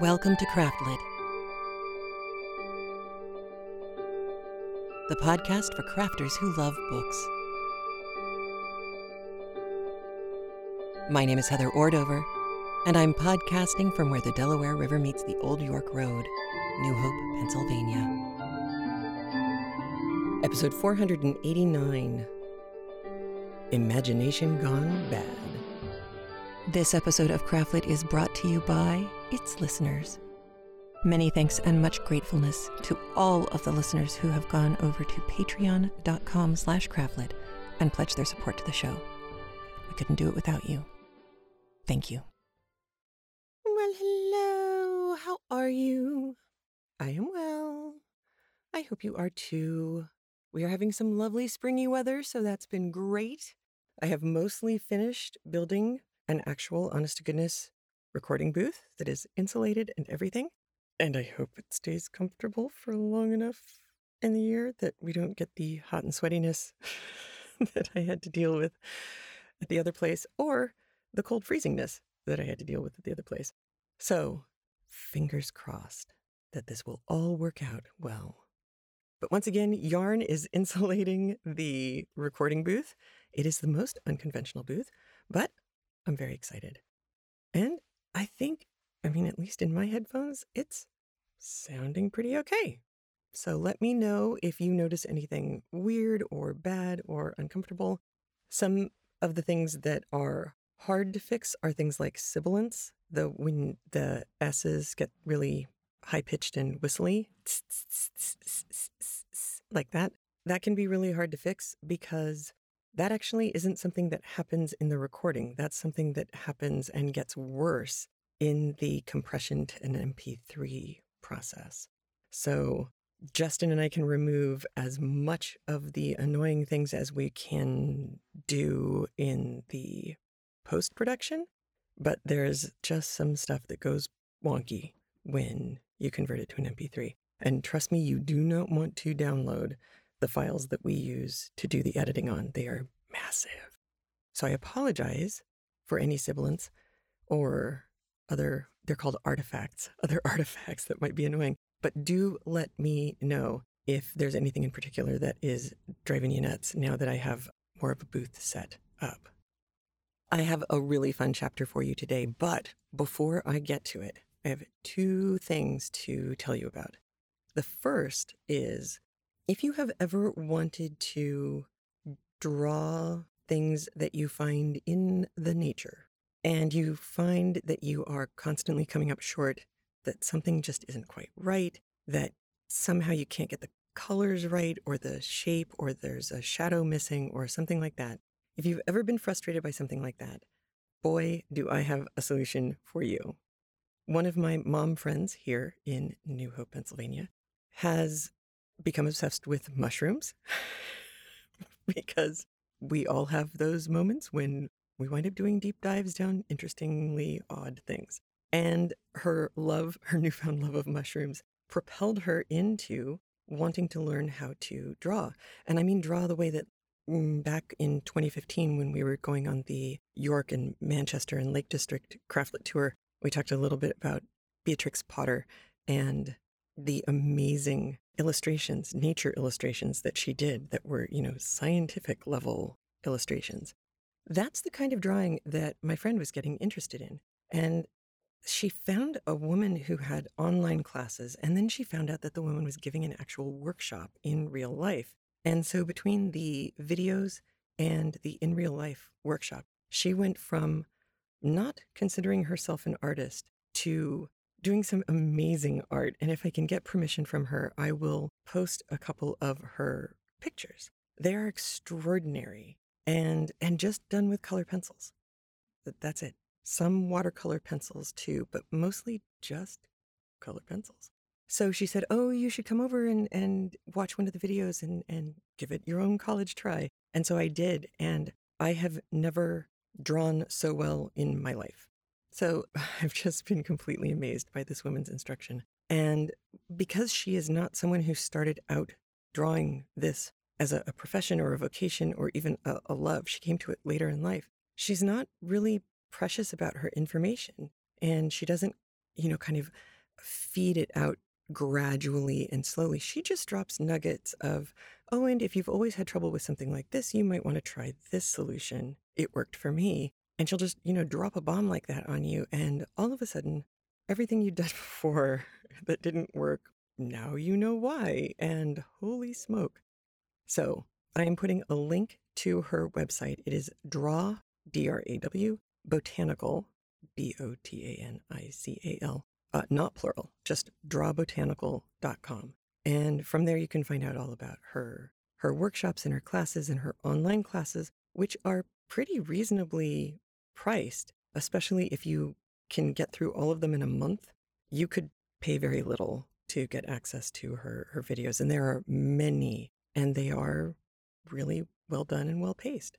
Welcome to Craftlit, the podcast for crafters who love books. My name is Heather Ordover, and I'm podcasting from where the Delaware River meets the Old York Road, New Hope, Pennsylvania. Episode 489 Imagination Gone Bad. This episode of Craftlit is brought to you by its listeners. Many thanks and much gratefulness to all of the listeners who have gone over to patreon.com slash craftlit and pledged their support to the show. We couldn't do it without you. Thank you. Well, hello. How are you? I am well. I hope you are too. We are having some lovely springy weather, so that's been great. I have mostly finished building an actual, honest to goodness recording booth that is insulated and everything. And I hope it stays comfortable for long enough in the year that we don't get the hot and sweatiness that I had to deal with at the other place or the cold freezingness that I had to deal with at the other place. So, fingers crossed that this will all work out well. But once again, yarn is insulating the recording booth. It is the most unconventional booth, but I'm very excited. And I think, I mean, at least in my headphones, it's sounding pretty okay. So let me know if you notice anything weird or bad or uncomfortable. Some of the things that are hard to fix are things like sibilance, the when the S's get really high pitched and whistly, like that. That can be really hard to fix because that actually isn't something that happens in the recording. That's something that happens and gets worse in the compression to an MP3 process. So Justin and I can remove as much of the annoying things as we can do in the post production, but there's just some stuff that goes wonky when you convert it to an MP3. And trust me, you do not want to download the files that we use to do the editing on. They are massive. So I apologize for any sibilance or other, they're called artifacts, other artifacts that might be annoying. But do let me know if there's anything in particular that is driving you nuts now that I have more of a booth set up. I have a really fun chapter for you today, but before I get to it, I have two things to tell you about. The first is if you have ever wanted to draw things that you find in the nature and you find that you are constantly coming up short, that something just isn't quite right, that somehow you can't get the colors right or the shape or there's a shadow missing or something like that. If you've ever been frustrated by something like that, boy, do I have a solution for you. One of my mom friends here in New Hope, Pennsylvania, has become obsessed with mushrooms because we all have those moments when we wind up doing deep dives down interestingly odd things. And her love, her newfound love of mushrooms, propelled her into wanting to learn how to draw. And I mean, draw the way that mm, back in 2015, when we were going on the York and Manchester and Lake District Craftlit tour, we talked a little bit about Beatrix Potter and the amazing illustrations, nature illustrations that she did that were, you know, scientific level illustrations. That's the kind of drawing that my friend was getting interested in. And she found a woman who had online classes, and then she found out that the woman was giving an actual workshop in real life. And so between the videos and the in real life workshop, she went from not considering herself an artist to doing some amazing art. And if I can get permission from her, I will post a couple of her pictures. They are extraordinary and and just done with color pencils. That's it. Some watercolor pencils too, but mostly just color pencils. So she said, "Oh, you should come over and and watch one of the videos and and give it your own college try." And so I did, and I have never drawn so well in my life. So I've just been completely amazed by this woman's instruction. And because she is not someone who started out drawing this as a, a profession or a vocation or even a, a love, she came to it later in life. She's not really precious about her information and she doesn't you know, kind of feed it out gradually and slowly. She just drops nuggets of, oh, and if you've always had trouble with something like this, you might want to try this solution. It worked for me. And she'll just, you know, drop a bomb like that on you. And all of a sudden, everything you'd done before that didn't work, now you know why. And holy smoke. So I am putting a link to her website. It is draw, D R A W, botanical, B O T A N I C A L, uh, not plural, just drawbotanical.com. And from there, you can find out all about her, her workshops and her classes and her online classes, which are pretty reasonably priced, especially if you can get through all of them in a month. You could pay very mm-hmm. little to get access to her, her videos. And there are many, and they are really well done and well paced.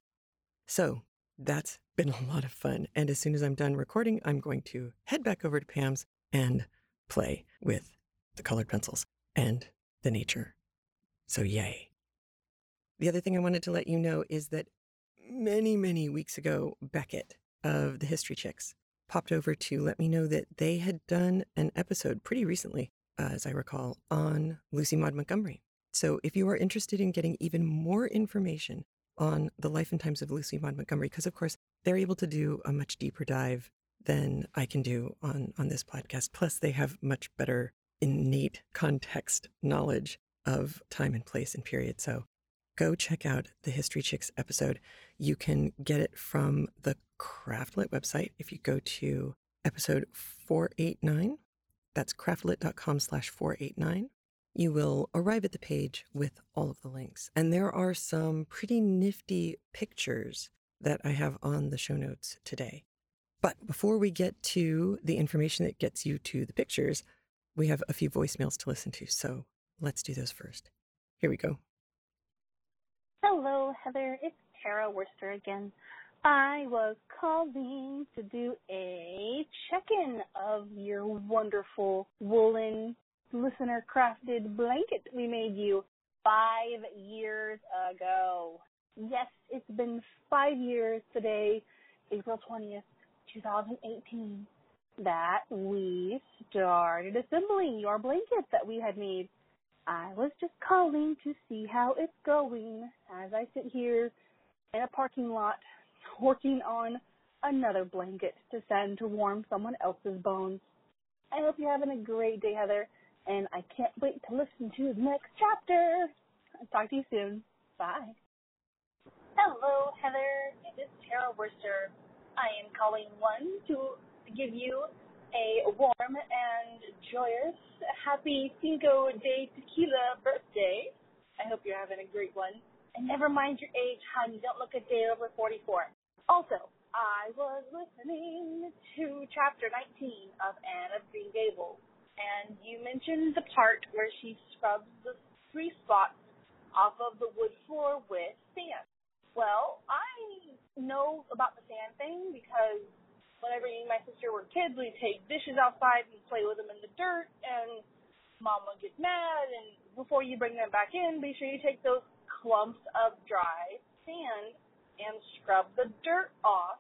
So that's been a lot of fun. And as soon as I'm done recording, I'm going to head back over to Pam's and play with the colored pencils and the nature. So, yay. The other thing I wanted to let you know is that many, many weeks ago, Beckett of the History Chicks popped over to let me know that they had done an episode pretty recently, uh, as I recall, on Lucy Maud Montgomery. So, if you are interested in getting even more information on the life and times of Lucy Maud Montgomery, because of course they're able to do a much deeper dive than I can do on, on this podcast. Plus, they have much better innate context knowledge of time and place and period. So go check out the History Chicks episode. You can get it from the Craftlit website if you go to episode 489. That's craftlit.com slash 489. You will arrive at the page with all of the links. And there are some pretty nifty pictures that I have on the show notes today. But before we get to the information that gets you to the pictures, we have a few voicemails to listen to. So let's do those first. Here we go. Hello, Heather. It's Tara Worcester again. I was calling to do a check in of your wonderful woolen listener crafted blanket we made you five years ago. Yes, it's been five years today, April 20th, 2018 that we started assembling your blanket that we had made. I was just calling to see how it's going as I sit here in a parking lot working on another blanket to send to warm someone else's bones. I hope you're having a great day, Heather, and I can't wait to listen to the next chapter. I'll talk to you soon. Bye. Hello, Heather. It is Tara Worcester I am calling one to give you a warm and joyous happy Cinco de Tequila birthday. I hope you're having a great one. And never mind your age, hon. You don't look a day over 44. Also, I was listening to chapter 19 of Anne of Green Gables, and you mentioned the part where she scrubs the three spots off of the wood floor with sand. Well, I know about the sand thing because whenever me and my sister were kids, we'd take dishes outside and play with them in the dirt, and mom would get mad. And before you bring them back in, be sure you take those clumps of dry sand and scrub the dirt off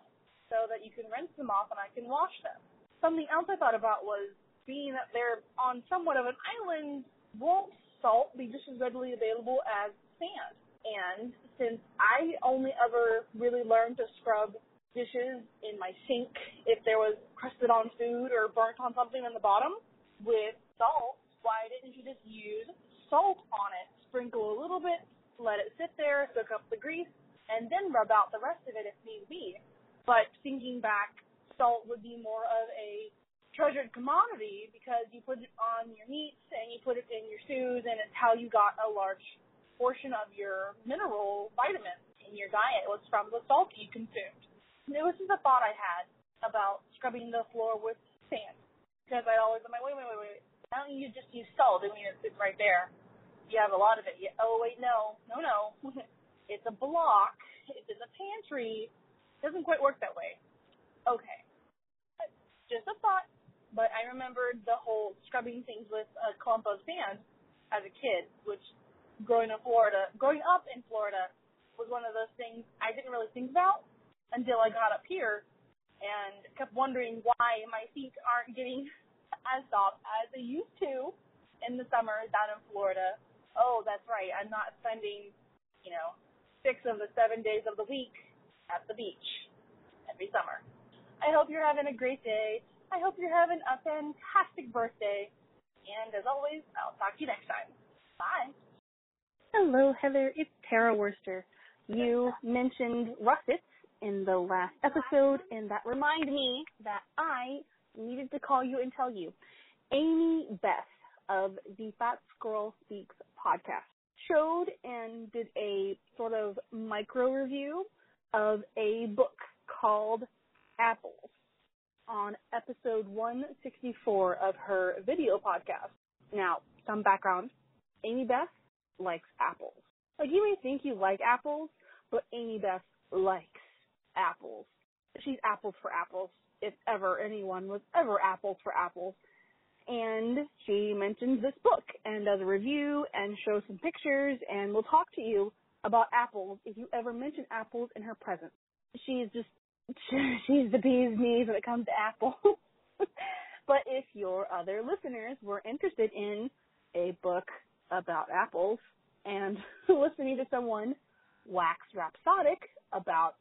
so that you can rinse them off and I can wash them. Something else I thought about was being that they're on somewhat of an island, won't salt be just as readily available as sand? And since I only ever really learned to scrub dishes in my sink if there was crusted on food or burnt on something in the bottom with salt, why didn't you just use salt on it? Sprinkle a little bit, let it sit there, soak up the grease, and then rub out the rest of it if need be. But thinking back, salt would be more of a treasured commodity because you put it on your meats and you put it in your stews and it's how you got a large portion of your mineral vitamins in your diet was from the salt you consumed. It was just a thought I had about scrubbing the floor with sand. Because I always am like, wait, wait, wait, wait. Why don't you just use salt? I mean, it's, it's right there. You have a lot of it. You, oh, wait, no. No, no. it's a block. It's in the pantry. It doesn't quite work that way. Okay. Just a thought. But I remembered the whole scrubbing things with a clump of sand as a kid, which growing in Florida, growing up in Florida was one of those things I didn't really think about until I got up here and kept wondering why my feet aren't getting as soft as they used to in the summer down in Florida. Oh, that's right. I'm not spending, you know, six of the seven days of the week at the beach every summer. I hope you're having a great day. I hope you're having a fantastic birthday. And as always, I'll talk to you next time. Bye. Hello, Heather. It's Tara Worster. You mentioned russets in the last episode, and that reminded me that I needed to call you and tell you. Amy Beth of the Fat Squirrel Speaks podcast showed and did a sort of micro review of a book called Apples on episode 164 of her video podcast. Now, some background. Amy Beth likes apples. Like you may think you like apples, but Amy Beth likes apples. She's apples for apples, if ever anyone was ever apples for apples. And she mentions this book and does a review and shows some pictures and will talk to you about apples if you ever mention apples in her presence. She's just, she's the bee's knees when it comes to apples. but if your other listeners were interested in a book about apples and listening to someone wax rhapsodic about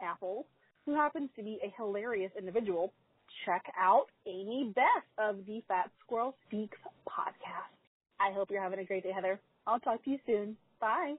apples, who happens to be a hilarious individual, check out Amy Beth of the Fat Squirrel Speaks podcast. I hope you're having a great day, Heather. I'll talk to you soon. Bye.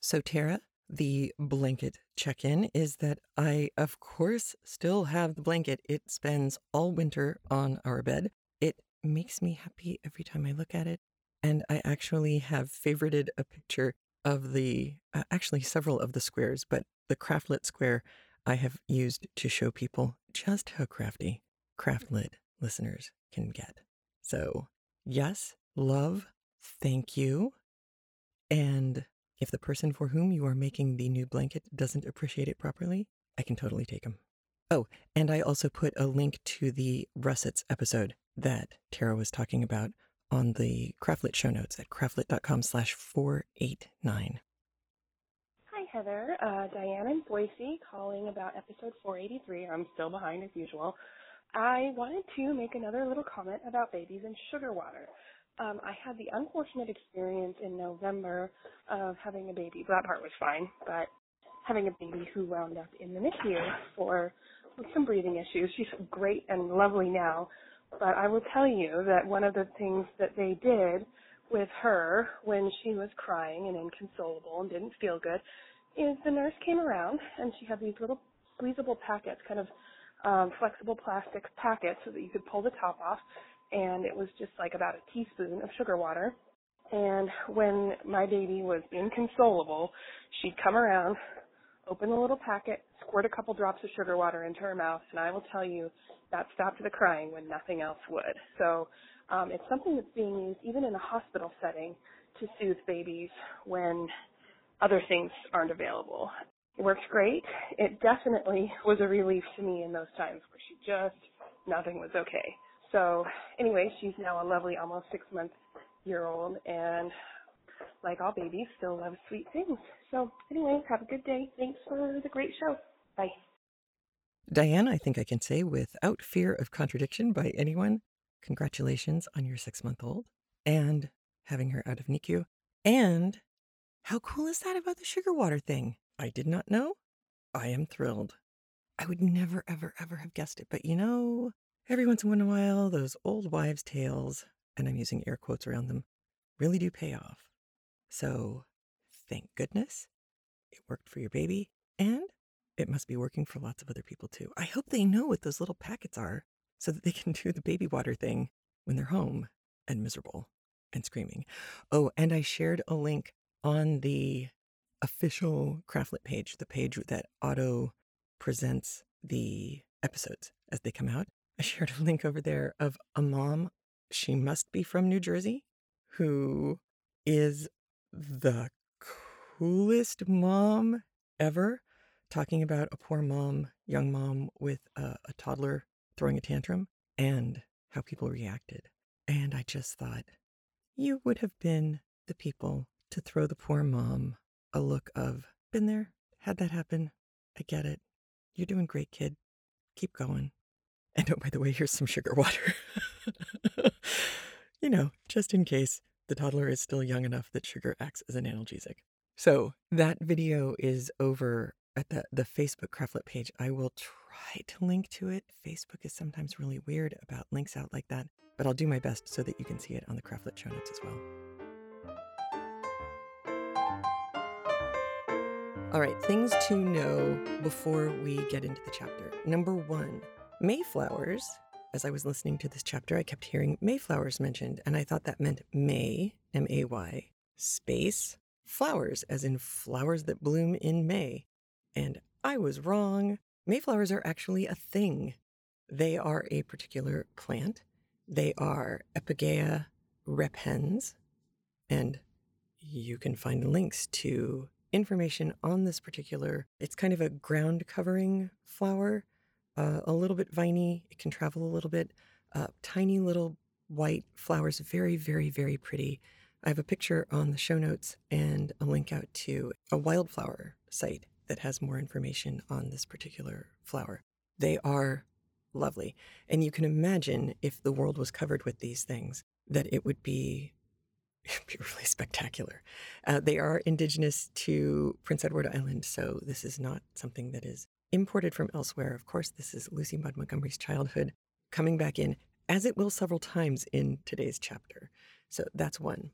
So, Tara, the blanket check in is that I, of course, still have the blanket. It spends all winter on our bed. It makes me happy every time I look at it. And I actually have favorited a picture of the, uh, actually, several of the squares, but the craftlit square I have used to show people just how crafty craftlit listeners can get. So, yes, love, thank you. And if the person for whom you are making the new blanket doesn't appreciate it properly, I can totally take them. Oh, and I also put a link to the russets episode that Tara was talking about on the Craftlit show notes at craftlit.com slash 489. Hi, Heather. Uh, Diane in Boise calling about episode 483. I'm still behind as usual. I wanted to make another little comment about babies and sugar water. Um, I had the unfortunate experience in November of having a baby. That part was fine, but having a baby who wound up in the NICU for some breathing issues. She's great and lovely now, but I will tell you that one of the things that they did with her when she was crying and inconsolable and didn't feel good is the nurse came around and she had these little squeezable packets, kind of um, flexible plastic packets so that you could pull the top off and it was just like about a teaspoon of sugar water. And when my baby was inconsolable, she'd come around, open the little packet, squirt a couple drops of sugar water into her mouth, and I will tell you that stopped the crying when nothing else would. So um, it's something that's being used even in a hospital setting to soothe babies when other things aren't available. It works great. It definitely was a relief to me in those times where she just, nothing was okay. So anyway, she's now a lovely almost six month year old and like all babies still love sweet things. So anyway, have a good day. Thanks for the great show. Bye. Diane, I think I can say without fear of contradiction by anyone, congratulations on your six month old and having her out of NICU. And how cool is that about the sugar water thing? I did not know. I am thrilled. I would never, ever, ever have guessed it. But you know, every once in a while, those old wives' tales, and I'm using air quotes around them, really do pay off. So thank goodness it worked for your baby, and it must be working for lots of other people too. I hope they know what those little packets are so that they can do the baby water thing when they're home and miserable and screaming. Oh, and I shared a link on the official Craftlit page, the page that auto presents the episodes as they come out. I shared a link over there of a mom. She must be from New Jersey, who is the coolest mom ever, talking about a poor mom, young mom with a, a toddler throwing a tantrum and how people reacted. And I just thought, you would have been the people to throw the poor mom a look of, been there, had that happen. I get it. You're doing great, kid. Keep going. And oh, by the way, here's some sugar water. you know, just in case the toddler is still young enough that sugar acts as an analgesic. So that video is over at the, the Facebook Craftlit page. I will try to link to it. Facebook is sometimes really weird about links out like that, but I'll do my best so that you can see it on the Craftlit show notes as well. All right, things to know before we get into the chapter. Number one, Mayflowers. As I was listening to this chapter, I kept hearing Mayflowers mentioned, and I thought that meant May, M A Y, space, flowers, as in flowers that bloom in May. And I was wrong. Mayflowers are actually a thing. They are a particular plant. They are Epigæa repens, and you can find links to information on this particular. It's kind of a ground covering flower, uh, a little bit viney. It can travel a little bit. Uh, tiny little white flowers, very, very, very pretty. I have a picture on the show notes and a link out to a wildflower site that has more information on this particular flower. They are lovely. And you can imagine if the world was covered with these things, that it would be be really spectacular. Uh, they are indigenous to Prince Edward Island, so this is not something that is imported from elsewhere. Of course, this is Lucy Maud Montgomery's childhood coming back in, as it will several times in today's chapter. So that's one.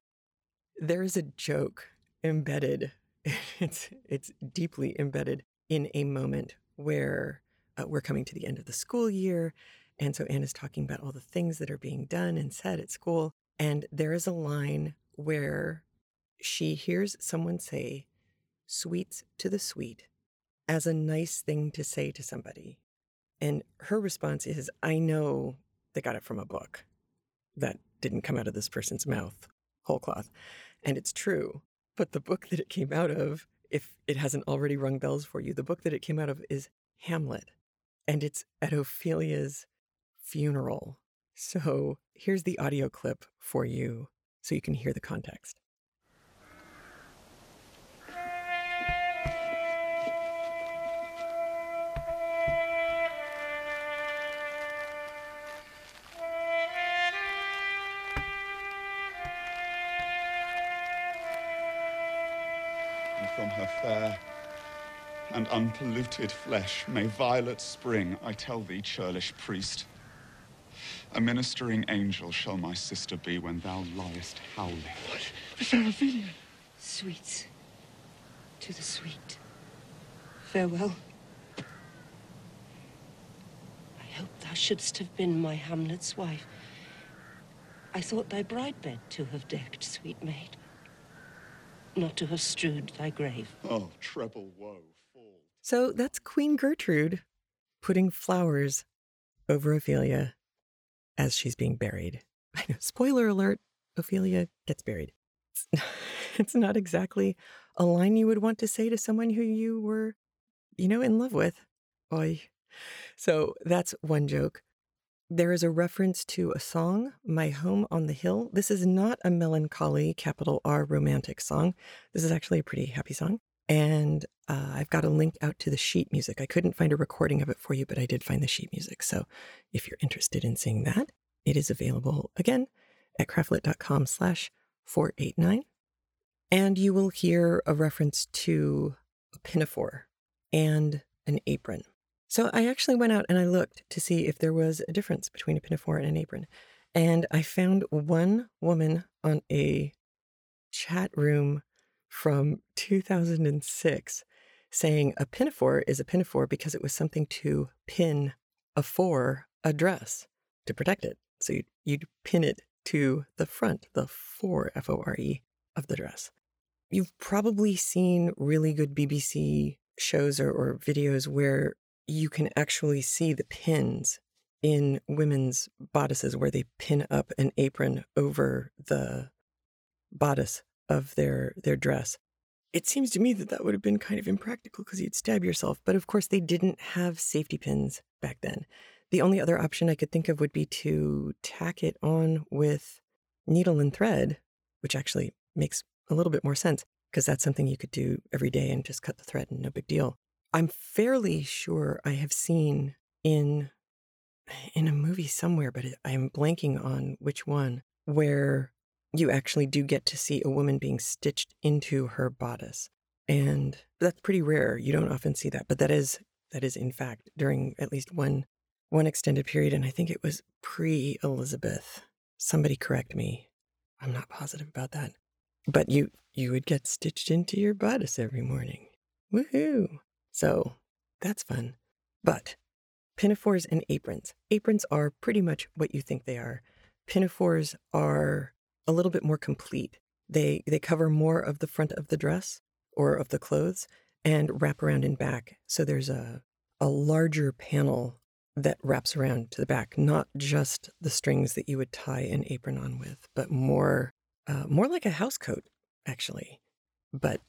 There is a joke embedded. It's it's deeply embedded in a moment where uh, we're coming to the end of the school year, and so Anna's talking about all the things that are being done and said at school, and there is a line where she hears someone say, sweets to the sweet, as a nice thing to say to somebody. And her response is, I know they got it from a book. That didn't come out of this person's mouth, whole cloth. And it's true. But the book that it came out of, if it hasn't already rung bells for you, the book that it came out of is Hamlet. And it's at Ophelia's funeral. So here's the audio clip for you so you can hear the context. Fair and unpolluted flesh may violets spring, I tell thee, churlish priest. A ministering angel shall my sister be when thou liest howling. What? Fair Ophelia. Sweets to the sweet. Farewell. I hope thou shouldst have been my Hamlet's wife. I thought thy bride bed to have decked, sweet maid, not to have strewed thy grave. Oh, treble woe, fall. So that's Queen Gertrude putting flowers over Ophelia as she's being buried. I know, spoiler alert, Ophelia gets buried. It's, it's not exactly a line you would want to say to someone who you were, you know, in love with. Oy. So that's one joke. There is a reference to a song, My Home on the Hill. This is not a melancholy, capital R romantic song. This is actually a pretty happy song. And uh, I've got a link out to the sheet music. I couldn't find a recording of it for you, but I did find the sheet music. So if you're interested in seeing that, it is available again at craftlit.com slash 489. And you will hear a reference to a pinafore and an apron. So I actually went out and I looked to see if there was a difference between a pinafore and an apron. And I found one woman on a chat room from 2006 saying a pinafore is a pinafore because it was something to pin afore a dress to protect it. So you'd, you'd pin it to the front, the fore, F O R E, of the dress. You've probably seen really good BBC shows or, or videos where you can actually see the pins in women's bodices where they pin up an apron over the bodice of their their dress. It seems to me that that would have been kind of impractical because you'd stab yourself. But of course, they didn't have safety pins back then. The only other option I could think of would be to tack it on with needle and thread, which actually makes a little bit more sense because that's something you could do every day and just cut the thread and no big deal. I'm fairly sure I have seen in in a movie somewhere, but I'm blanking on which one, where you actually do get to see a woman being stitched into her bodice. And that's pretty rare. You don't often see that, but that is that is in fact during at least one one extended period and I think it was pre-Elizabeth. Somebody correct me. I'm not positive about that. But you you would get stitched into your bodice every morning. Woohoo. So, that's fun. But pinafores and aprons. Aprons are pretty much what you think they are. Pinafores are a little bit more complete. They they cover more of the front of the dress or of the clothes and wrap around in back. So there's a a larger panel that wraps around to the back, not just the strings that you would tie an apron on with, but more uh, more like a house coat actually, but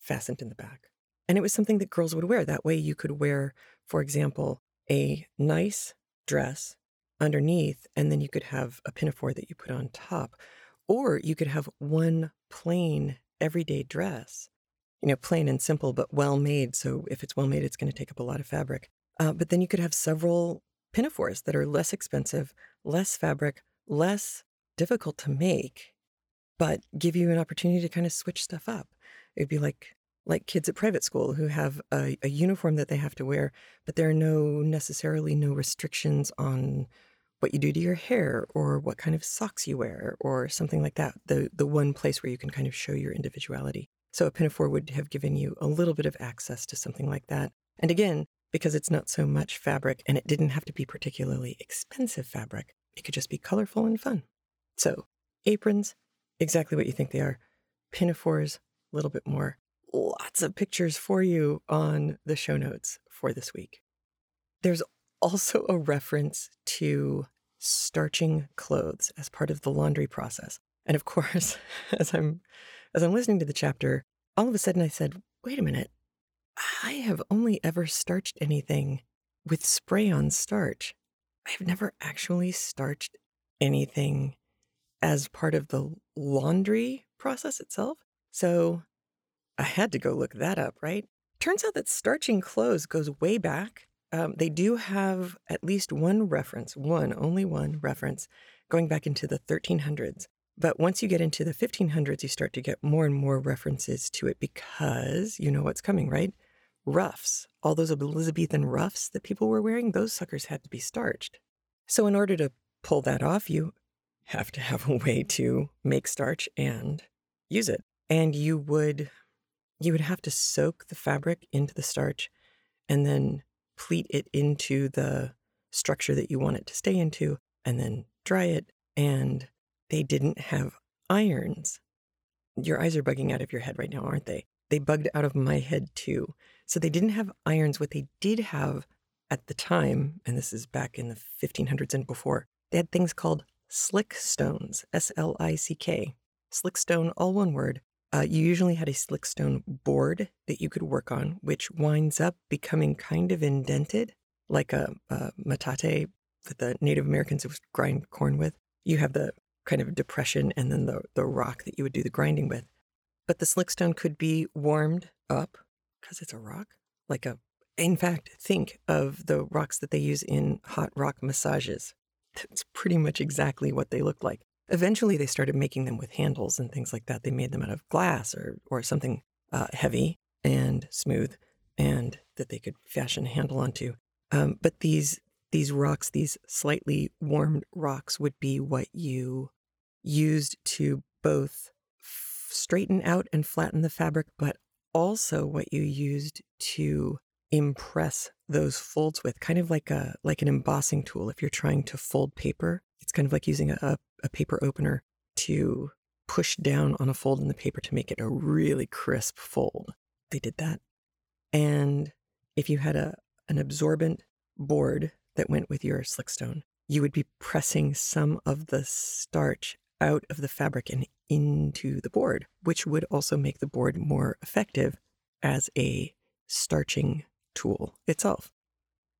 fastened in the back. And it was something that girls would wear. That way you could wear, for example, a nice dress underneath, and then you could have a pinafore that you put on top. Or you could have one plain everyday dress, you know, plain and simple, but well made. So if it's well made, it's going to take up a lot of fabric. Uh, but then you could have several pinafores that are less expensive, less fabric, less difficult to make, but give you an opportunity to kind of switch stuff up. It'd be like like kids at private school who have a, a uniform that they have to wear, but there are no necessarily no restrictions on what you do to your hair or what kind of socks you wear or something like that. The the one place where you can kind of show your individuality. So a pinafore would have given you a little bit of access to something like that. And again, because it's not so much fabric and it didn't have to be particularly expensive fabric, it could just be colorful and fun. So aprons, exactly what you think they are. Pinafores, a little bit more. Lots of pictures for you on the show notes for this week. There's also a reference to starching clothes as part of the laundry process. And of course, as I'm as I'm listening to the chapter, all of a sudden I said, "Wait a minute. I have only ever starched anything with spray on starch. I've never actually starched anything as part of the laundry process itself." So, I had to go look that up, right? Turns out that starching clothes goes way back. Um, they do have at least one reference, one, only one reference, going back into the 1300s. But once you get into the 1500s, you start to get more and more references to it because you know what's coming, right? Ruffs, all those Elizabethan ruffs that people were wearing, those suckers had to be starched. So, in order to pull that off, you have to have a way to make starch and use it. And you would you would have to soak the fabric into the starch and then pleat it into the structure that you want it to stay into and then dry it and they didn't have irons. Your eyes are bugging out of your head right now aren't they? They bugged out of my head too. So they didn't have irons. What they did have at the time and this is back in the 1500s and before they had things called slick stones s-l-i-c-k slick stone all one word uh, you usually had a slick stone board that you could work on, which winds up becoming kind of indented, like a, a metate that the Native Americans would grind corn with. You have the kind of depression and then the, the rock that you would do the grinding with. But the slick stone could be warmed up because it's a rock. Like a, in fact, think of the rocks that they use in hot rock massages. That's pretty much exactly what they look like. Eventually, they started making them with handles and things like that. They made them out of glass or, or something uh, heavy and smooth and that they could fashion a handle onto. Um, but these these rocks, these slightly warmed rocks, would be what you used to both straighten out and flatten the fabric, but also what you used to impress those folds with, kind of like a like an embossing tool. If you're trying to fold paper, it's kind of like using a, a paper opener to push down on a fold in the paper to make it a really crisp fold. They did that. And if you had a an absorbent board that went with your slickstone, you would be pressing some of the starch out of the fabric and into the board, which would also make the board more effective as a starching tool itself.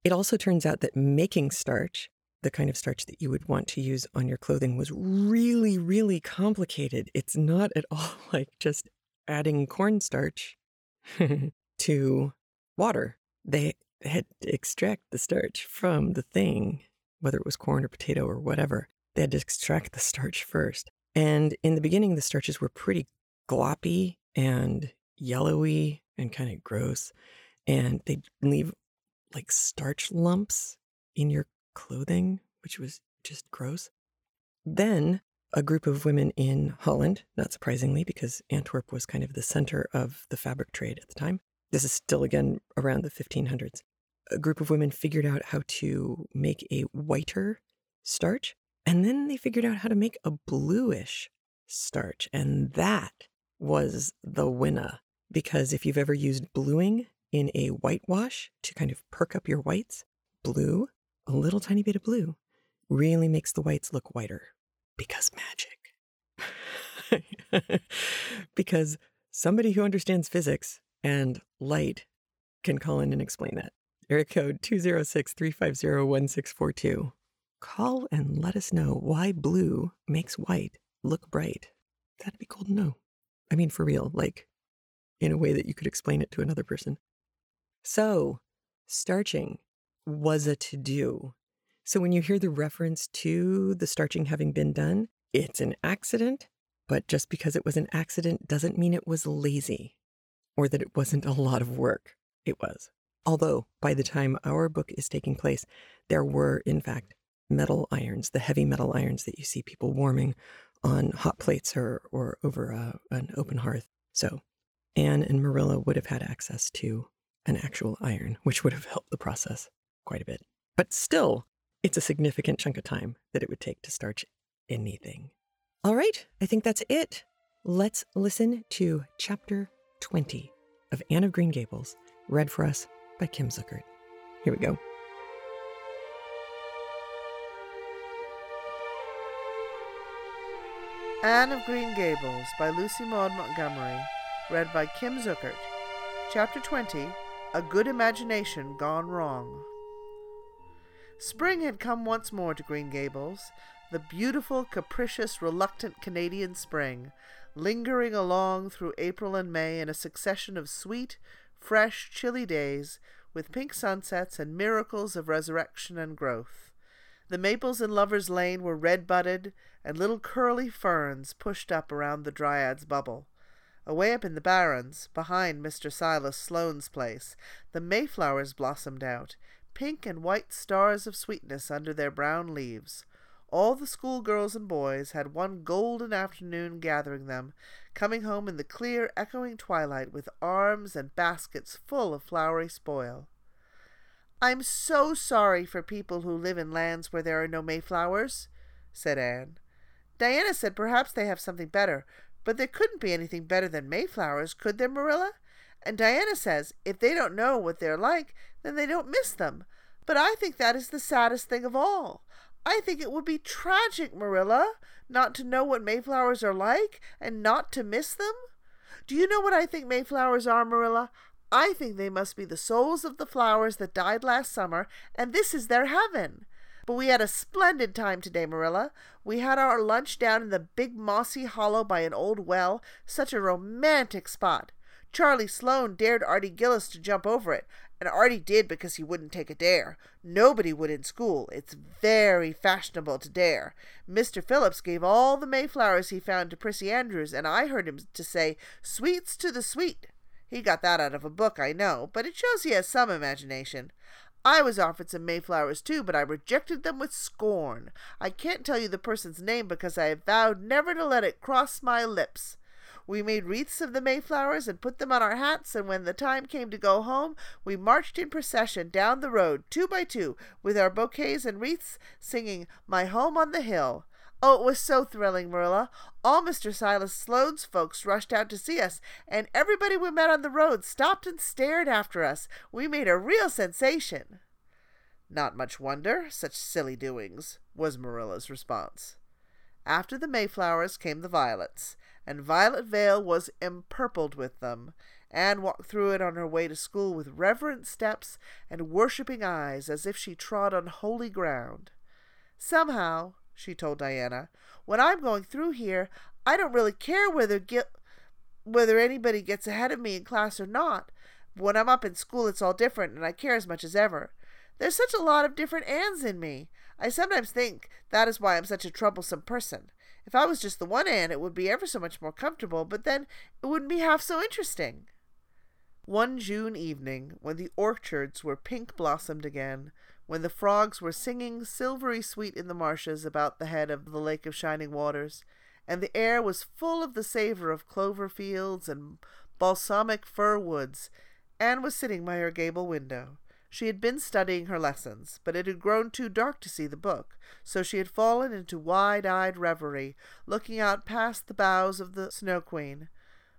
It also turns out that making starch, the kind of starch that you would want to use on your clothing, was really, really complicated. It's not at all like just adding cornstarch to water. They had to extract the starch from the thing whether it was corn or potato or whatever, they had to extract the starch first. And in the beginning, the starches were pretty gloppy and yellowy and kind of gross. And they'd leave like starch lumps in your clothing, which was just gross. Then a group of women in Holland, not surprisingly, because Antwerp was kind of the center of the fabric trade at the time. This is still again around the 1500s. A group of women figured out how to make a whiter starch, and then they figured out how to make a bluish starch. And that was the winner. Because if you've ever used bluing in a whitewash to kind of perk up your whites, blue, a little tiny bit of blue, really makes the whites look whiter because magic. because somebody who understands physics and light can call in and explain that. Area code 206 350 1642. Call and let us know why blue makes white look bright. That'd be cool to know. I mean, for real, like in a way that you could explain it to another person. So, starching was a to do so when you hear the reference to the starching having been done, it's an accident, but just because it was an accident doesn't mean it was lazy or that it wasn't a lot of work. It was. Although by the time our book is taking place, there were, in fact, metal irons, the heavy metal irons that you see people warming on hot plates or, or over a, an open hearth. So Anne and Marilla would have had access to an actual iron, which would have helped the process quite a bit. But still, it's a significant chunk of time that it would take to starch anything. All right, I think that's it. Let's listen to chapter 20 of Anne of Green Gables, read for us by Kim Zuckert. Here we go. Anne of Green Gables by Lucy Maud Montgomery, read by Kim Zuckert. Chapter 20 A Good Imagination Gone Wrong. Spring had come once more to Green Gables, the beautiful, capricious, reluctant Canadian spring, lingering along through April and May in a succession of sweet, fresh, chilly days, with pink sunsets and miracles of resurrection and growth. The maples in Lover's Lane were red budded, and little curly ferns pushed up around the Dryad's bubble. Away up in the barrens, behind Mr. Silas Sloane's place, the mayflowers blossomed out, pink and white stars of sweetness under their brown leaves. All the schoolgirls and boys had one golden afternoon gathering them, coming home in the clear, echoing twilight with arms and baskets full of flowery spoil. I'm so sorry for people who live in lands where there are no mayflowers, said Anne. Diana said perhaps they have something better, but there couldn't be anything better than mayflowers, could there, Marilla? And Diana says if they don't know what they're like, then they don't miss them. But I think that is the saddest thing of all. I think it would be tragic, Marilla, not to know what Mayflowers are like and not to miss them. Do you know what I think Mayflowers are, Marilla? I think they must be the souls of the flowers that died last summer, and this is their heaven. But we had a splendid time today, Marilla. We had our lunch down in the big mossy hollow by an old well, such a romantic spot. Charlie Sloane dared Artie Gillis to jump over it, and did because he wouldn't take a dare. Nobody would in school. It's very fashionable to dare. Mr. Phillips gave all the mayflowers he found to Prissy Andrews, and I heard him to say, Sweets to the sweet. He got that out of a book, I know, but it shows he has some imagination. I was offered some mayflowers too, but I rejected them with scorn. I can't tell you the person's name because I have vowed never to let it cross my lips. We made wreaths of the mayflowers and put them on our hats, and when the time came to go home, we marched in procession down the road, two by two, with our bouquets and wreaths, singing My Home on the Hill. Oh, it was so thrilling, Marilla. All Mr. Silas Sloane's folks rushed out to see us, and everybody we met on the road stopped and stared after us. We made a real sensation. Not much wonder, such silly doings, was Marilla's response. After the Mayflowers came the violets, and Violet Vale was empurpled with them. Anne walked through it on her way to school with reverent steps and worshipping eyes as if she trod on holy ground. Somehow, she told Diana, when I'm going through here, I don't really care whether get, whether anybody gets ahead of me in class or not. When I'm up in school, it's all different, and I care as much as ever. There's such a lot of different Annes in me. I sometimes think that is why I'm such a troublesome person. If I was just the one Anne, it would be ever so much more comfortable, but then it wouldn't be half so interesting. One June evening, when the orchards were pink blossomed again, when the frogs were singing silvery sweet in the marshes about the head of the Lake of Shining Waters, and the air was full of the savor of clover fields and balsamic fir woods, Anne was sitting by her gable window. She had been studying her lessons, but it had grown too dark to see the book, so she had fallen into wide eyed reverie, looking out past the boughs of the Snow Queen,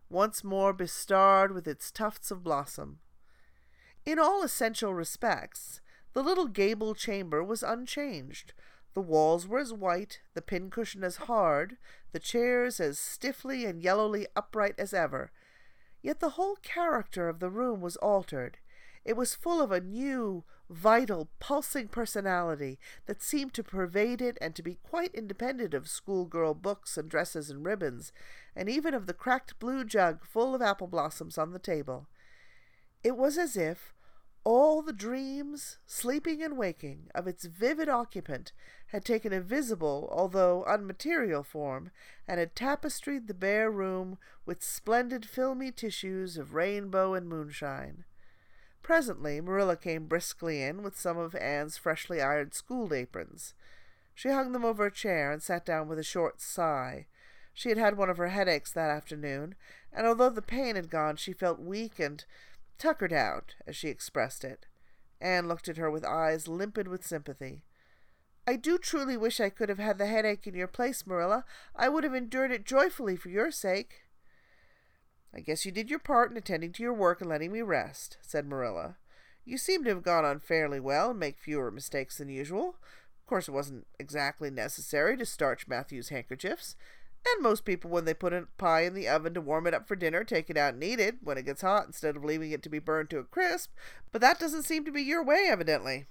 once more bestarred with its tufts of blossom. In all essential respects, the little gable chamber was unchanged. The walls were as white, the pincushion as hard, the chairs as stiffly and yellowly upright as ever. Yet the whole character of the room was altered. It was full of a new, vital, pulsing personality that seemed to pervade it and to be quite independent of schoolgirl books and dresses and ribbons, and even of the cracked blue jug full of apple blossoms on the table. It was as if all the dreams, sleeping and waking, of its vivid occupant had taken a visible, although unmaterial form, and had tapestried the bare room with splendid filmy tissues of rainbow and moonshine. Presently Marilla came briskly in with some of Anne's freshly ironed school aprons. She hung them over a chair and sat down with a short sigh. She had had one of her headaches that afternoon, and although the pain had gone, she felt weak and tuckered out, as she expressed it. Anne looked at her with eyes limpid with sympathy. I do truly wish I could have had the headache in your place, Marilla. I would have endured it joyfully for your sake. I guess you did your part in attending to your work and letting me rest, said Marilla. You seem to have gone on fairly well and make fewer mistakes than usual. Of course, it wasn't exactly necessary to starch Matthew's handkerchiefs, and most people, when they put a pie in the oven to warm it up for dinner, take it out and eat it when it gets hot instead of leaving it to be burned to a crisp. But that doesn't seem to be your way, evidently.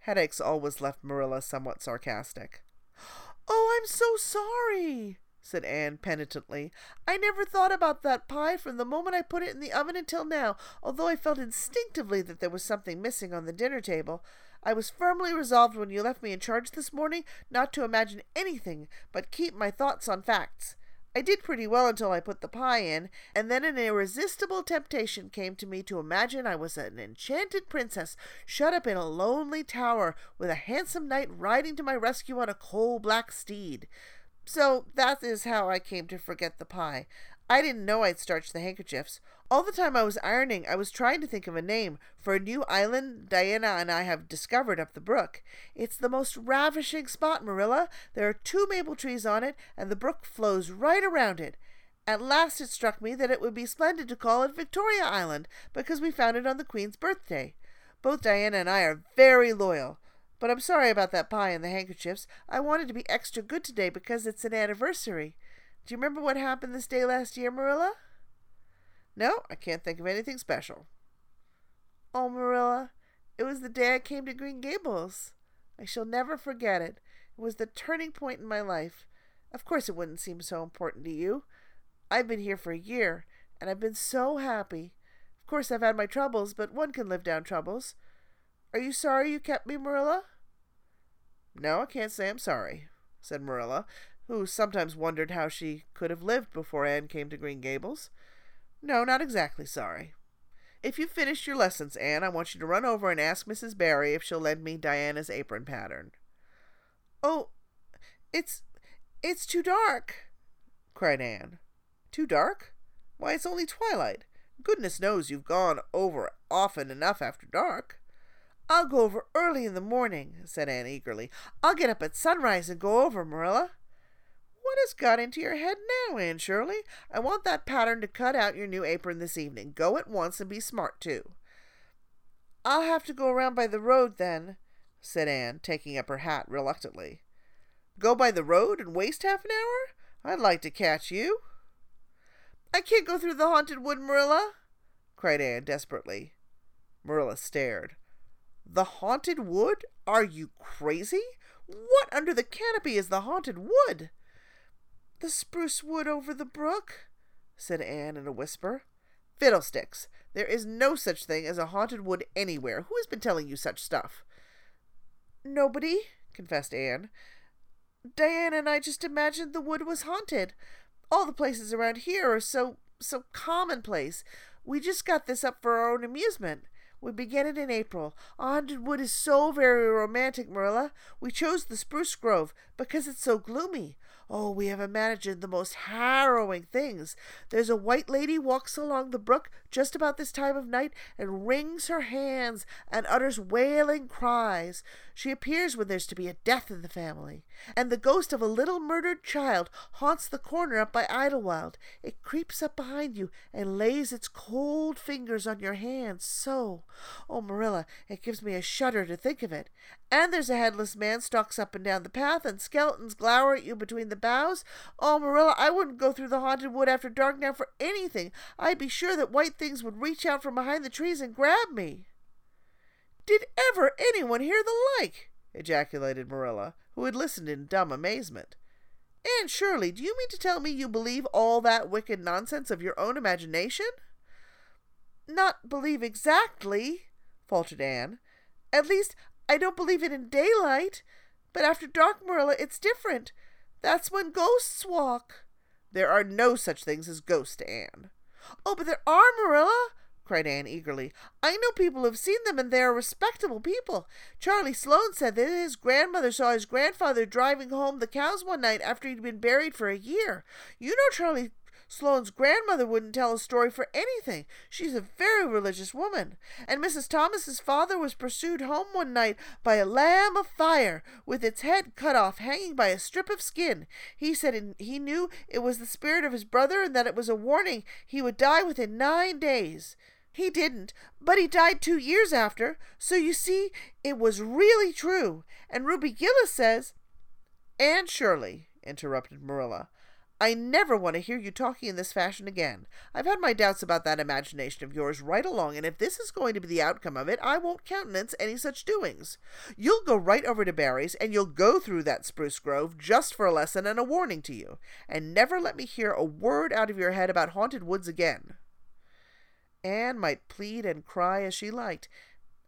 Headaches always left Marilla somewhat sarcastic. Oh, I'm so sorry, said Anne penitently. I never thought about that pie from the moment I put it in the oven until now, although I felt instinctively that there was something missing on the dinner table. I was firmly resolved when you left me in charge this morning not to imagine anything but keep my thoughts on facts. I did pretty well until I put the pie in, and then an irresistible temptation came to me to imagine I was an enchanted princess shut up in a lonely tower with a handsome knight riding to my rescue on a coal black steed. So that is how I came to forget the pie. I didn't know I'd starched the handkerchiefs. All the time I was ironing, I was trying to think of a name for a new island Diana and I have discovered up the brook. It's the most ravishing spot, Marilla. There are two maple trees on it, and the brook flows right around it. At last it struck me that it would be splendid to call it Victoria Island, because we found it on the Queen's birthday. Both Diana and I are very loyal. But I'm sorry about that pie and the handkerchiefs. I wanted to be extra good today because it's an anniversary. Do you remember what happened this day last year, Marilla? No, I can't think of anything special. Oh, Marilla, it was the day I came to Green Gables. I shall never forget it. It was the turning point in my life. Of course, it wouldn't seem so important to you. I've been here for a year, and I've been so happy. Of course, I've had my troubles, but one can live down troubles. Are you sorry you kept me, Marilla? No, I can't say I'm sorry, said Marilla, who sometimes wondered how she could have lived before Anne came to Green Gables. No, not exactly sorry. If you've finished your lessons, Anne, I want you to run over and ask Mrs. Barry if she'll lend me Diana's apron pattern. Oh, it's it's too dark, cried Anne. Too dark? Why, it's only twilight. Goodness knows you've gone over often enough after dark. I'll go over early in the morning, said Anne eagerly. I'll get up at sunrise and go over, Marilla. What has got into your head now, Anne Shirley? I want that pattern to cut out your new apron this evening. Go at once and be smart, too. I'll have to go around by the road then, said Anne, taking up her hat reluctantly. Go by the road and waste half an hour? I'd like to catch you. I can't go through the haunted wood, Marilla, cried Anne desperately. Marilla stared. The haunted wood? Are you crazy? What under the canopy is the haunted wood? The spruce wood over the brook, said Anne in a whisper. Fiddlesticks! There is no such thing as a haunted wood anywhere. Who has been telling you such stuff? Nobody, confessed Anne. Diana and I just imagined the wood was haunted. All the places around here are so so commonplace. We just got this up for our own amusement. We began it in April. Haunted wood is so very romantic, Marilla. We chose the spruce grove because it's so gloomy. Oh, we have imagined the most harrowing things. There's a white lady walks along the brook just about this time of night and wrings her hands and utters wailing cries. She appears when there's to be a death in the family. And the ghost of a little murdered child haunts the corner up by Idlewild. It creeps up behind you and lays its cold fingers on your hands, so. Oh, Marilla, it gives me a shudder to think of it. And there's a headless man stalks up and down the path, and skeletons glower at you between the boughs. Oh, Marilla, I wouldn't go through the haunted wood after dark now for anything. I'd be sure that white things would reach out from behind the trees and grab me. Did ever anyone hear the like? ejaculated Marilla, who had listened in dumb amazement. Anne Shirley, do you mean to tell me you believe all that wicked nonsense of your own imagination? Not believe exactly, faltered Anne. At least, I don't believe it in daylight. But after dark, Marilla, it's different. That's when ghosts walk. There are no such things as ghosts, Anne. Oh, but there are, Marilla cried Anne eagerly. I know people who've seen them, and they are respectable people. Charlie Sloane said that his grandmother saw his grandfather driving home the cows one night after he'd been buried for a year. You know Charlie Sloane's grandmother wouldn't tell a story for anything. She's a very religious woman. And Mrs. Thomas's father was pursued home one night by a lamb of fire, with its head cut off, hanging by a strip of skin. He said he knew it was the spirit of his brother, and that it was a warning he would die within nine days. He didn't, but he died two years after, so you see, it was really true. And Ruby Gillis says. Anne Shirley, interrupted Marilla, I never want to hear you talking in this fashion again. I've had my doubts about that imagination of yours right along, and if this is going to be the outcome of it, I won't countenance any such doings. You'll go right over to Barry's, and you'll go through that spruce grove just for a lesson and a warning to you, and never let me hear a word out of your head about haunted woods again. Anne might plead and cry as she liked,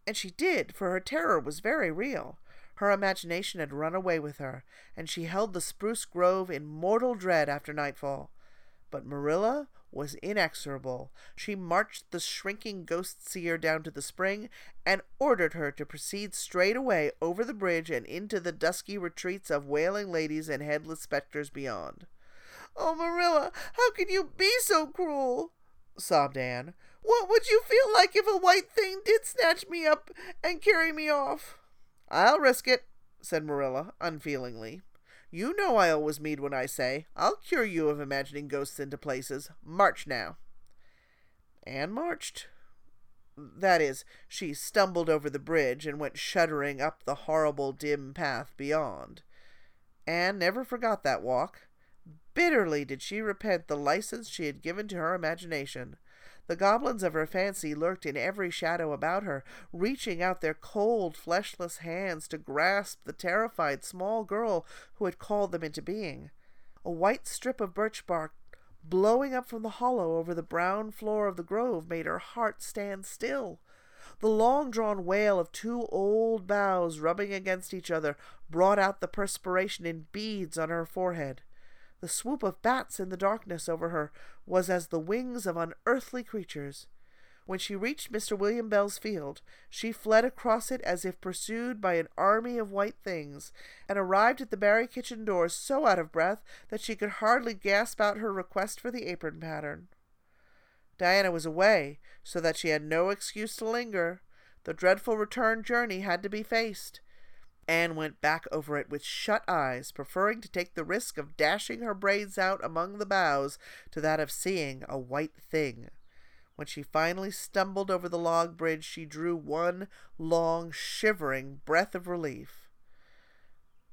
and she did, for her terror was very real. Her imagination had run away with her, and she held the spruce grove in mortal dread after nightfall. But Marilla was inexorable. She marched the shrinking ghost seer down to the spring and ordered her to proceed straight away over the bridge and into the dusky retreats of wailing ladies and headless specters beyond. Oh, Marilla, how can you be so cruel? sobbed Anne. What would you feel like if a white thing did snatch me up and carry me off? I'll risk it, said Marilla unfeelingly. You know I always mean what I say. I'll cure you of imagining ghosts into places. March now. Anne marched. That is, she stumbled over the bridge and went shuddering up the horrible dim path beyond. Anne never forgot that walk. Bitterly did she repent the license she had given to her imagination. The goblins of her fancy lurked in every shadow about her, reaching out their cold, fleshless hands to grasp the terrified small girl who had called them into being. A white strip of birch bark blowing up from the hollow over the brown floor of the grove made her heart stand still. The long drawn wail of two old boughs rubbing against each other brought out the perspiration in beads on her forehead. The swoop of bats in the darkness over her was as the wings of unearthly creatures. When she reached Mr. William Bell's field, she fled across it as if pursued by an army of white things, and arrived at the Barry kitchen door so out of breath that she could hardly gasp out her request for the apron pattern. Diana was away, so that she had no excuse to linger. The dreadful return journey had to be faced. Anne went back over it with shut eyes, preferring to take the risk of dashing her braids out among the boughs to that of seeing a white thing. When she finally stumbled over the log bridge, she drew one long, shivering breath of relief.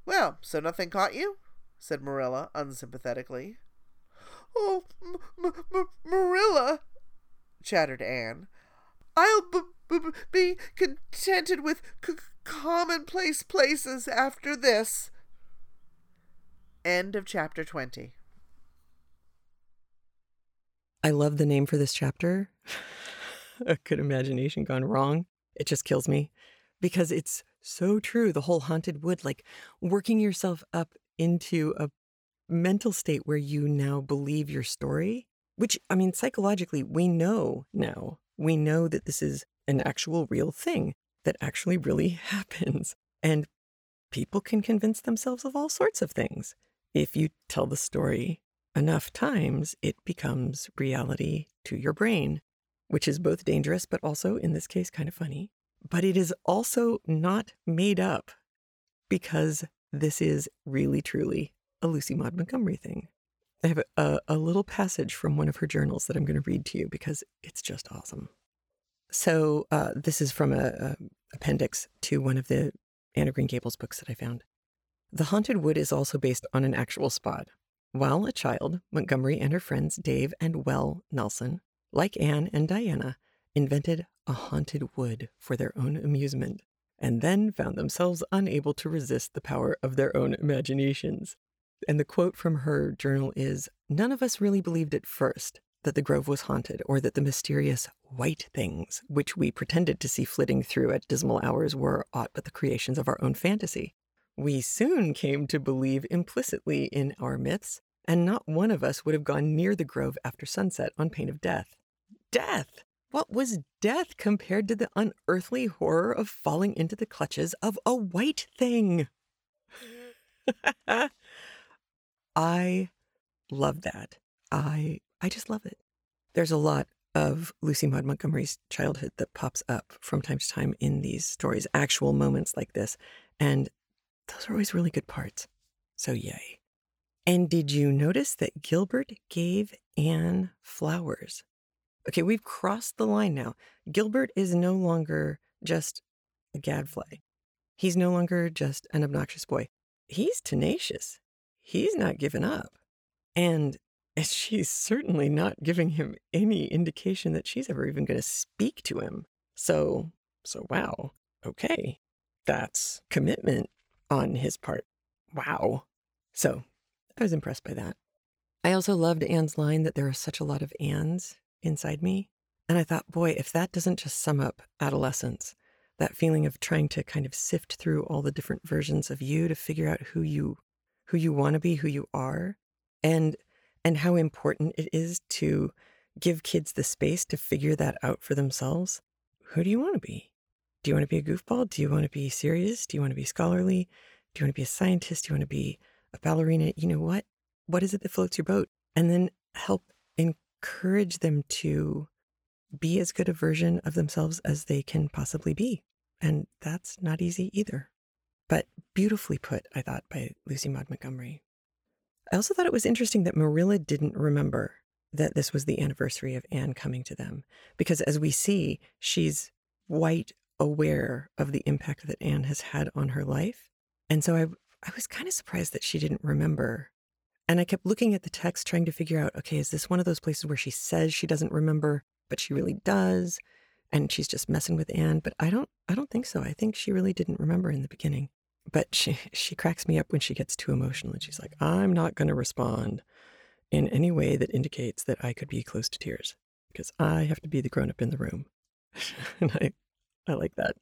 Well, so nothing caught you? said Marilla unsympathetically. Oh, M- M- Marilla, chattered Anne. I'll b- b- be contented with c- commonplace places after this. End of chapter 20. I love the name for this chapter. a good imagination gone wrong, it just kills me because it's so true. The whole haunted wood, like working yourself up into a mental state where you now believe your story, which, I mean, psychologically, we know now. We know that this is an actual real thing that actually really happens. And people can convince themselves of all sorts of things. If you tell the story enough times, it becomes reality to your brain, which is both dangerous, but also, in this case, kind of funny. But it is also not made up because this is really, truly a Lucy Maud Montgomery thing. I have a, a little passage from one of her journals that I'm going to read to you because it's just awesome. So, uh, this is from a, a appendix to one of the Anne of Green Gables books that I found. The Haunted Wood is also based on an actual spot. While a child, Montgomery and her friends Dave and Well Nelson, like Anne and Diana, invented a haunted wood for their own amusement, and then found themselves unable to resist the power of their own imaginations. And the quote from her journal is None of us really believed at first that the grove was haunted or that the mysterious white things which we pretended to see flitting through at dismal hours were aught but the creations of our own fantasy. We soon came to believe implicitly in our myths, and not one of us would have gone near the grove after sunset on pain of death. Death! What was death compared to the unearthly horror of falling into the clutches of a white thing? I love that. I I just love it. There's a lot of Lucy Maud Montgomery's childhood that pops up from time to time in these stories, actual moments like this. And those are always really good parts. So, yay. And did you notice that Gilbert gave Anne flowers? Okay, we've crossed the line now. Gilbert is no longer just a gadfly. He's no longer just an obnoxious boy. He's tenacious. He's not given up. And she's certainly not giving him any indication that she's ever even going to speak to him. So, so wow. Okay. That's commitment on his part. Wow. So I was impressed by that. I also loved Anne's line that there are such a lot of Annes inside me. And I thought, boy, if that doesn't just sum up adolescence, that feeling of trying to kind of sift through all the different versions of you to figure out who you who you want to be, who you are, and and how important it is to give kids the space to figure that out for themselves. Who do you want to be? Do you want to be a goofball? Do you want to be serious? Do you want to be scholarly? Do you want to be a scientist? Do you want to be a ballerina? You know what? What is it that floats your boat? And then help encourage them to be as good a version of themselves as they can possibly be. And that's not easy either. But beautifully put, I thought, by Lucy Maud Montgomery. I also thought it was interesting that Marilla didn't remember that this was the anniversary of Anne coming to them, because as we see, she's quite aware of the impact that Anne has had on her life. And so I, I was kind of surprised that she didn't remember. And I kept looking at the text, trying to figure out okay, is this one of those places where she says she doesn't remember, but she really does? And she's just messing with Anne. But I don't I don't think so. I think she really didn't remember in the beginning. But she she cracks me up when she gets too emotional and she's like, I'm not gonna respond in any way that indicates that I could be close to tears because I have to be the grown up in the room. and I I like that.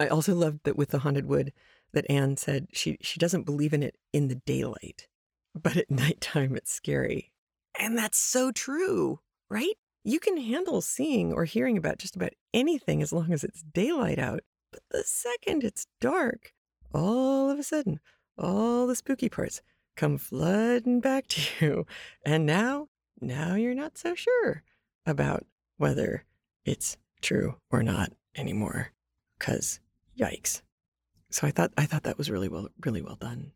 I also loved that with the haunted wood that Anne said she she doesn't believe in it in the daylight, but at nighttime it's scary. And that's so true, right? You can handle seeing or hearing about just about anything as long as it's daylight out. But the second it's dark, all of a sudden, all the spooky parts come flooding back to you. And now, now you're not so sure about whether it's true or not anymore. Cause yikes. So I thought I thought that was really well really well done.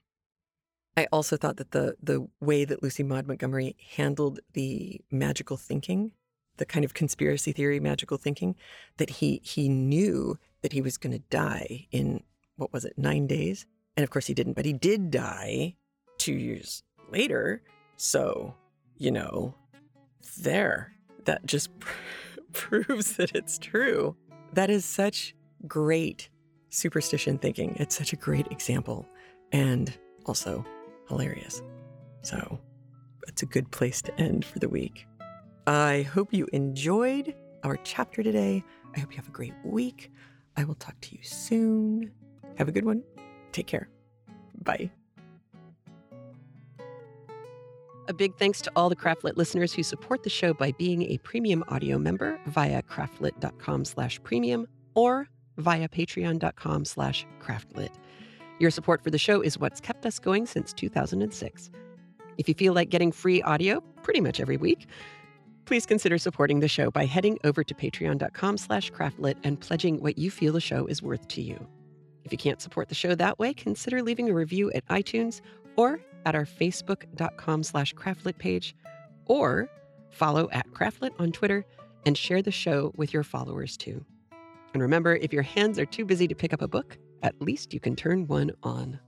I also thought that the the way that Lucy Maud Montgomery handled the magical thinking, the kind of conspiracy theory magical thinking, that he he knew that he was going to die in what was it nine days, and of course he didn't, but he did die two years later. So you know, there that just proves that it's true. That is such great superstition thinking. It's such a great example and also hilarious. So it's a good place to end for the week. I hope you enjoyed our chapter today. I hope you have a great week. I will talk to you soon. Have a good one. Take care. Bye. A big thanks to all the Craftlit listeners who support the show by being a premium audio member via craftlit.com slash premium or via patreon.com slash craftlit. Your support for the show is what's kept us going since 2006. If you feel like getting free audio pretty much every week, please consider supporting the show by heading over to patreon.com slash craftlit and pledging what you feel the show is worth to you. If you can't support the show that way, consider leaving a review at iTunes or at our facebook.com slash craftlit page, or follow at craftlit on Twitter and share the show with your followers too. And remember, if your hands are too busy to pick up a book, at least you can turn one on.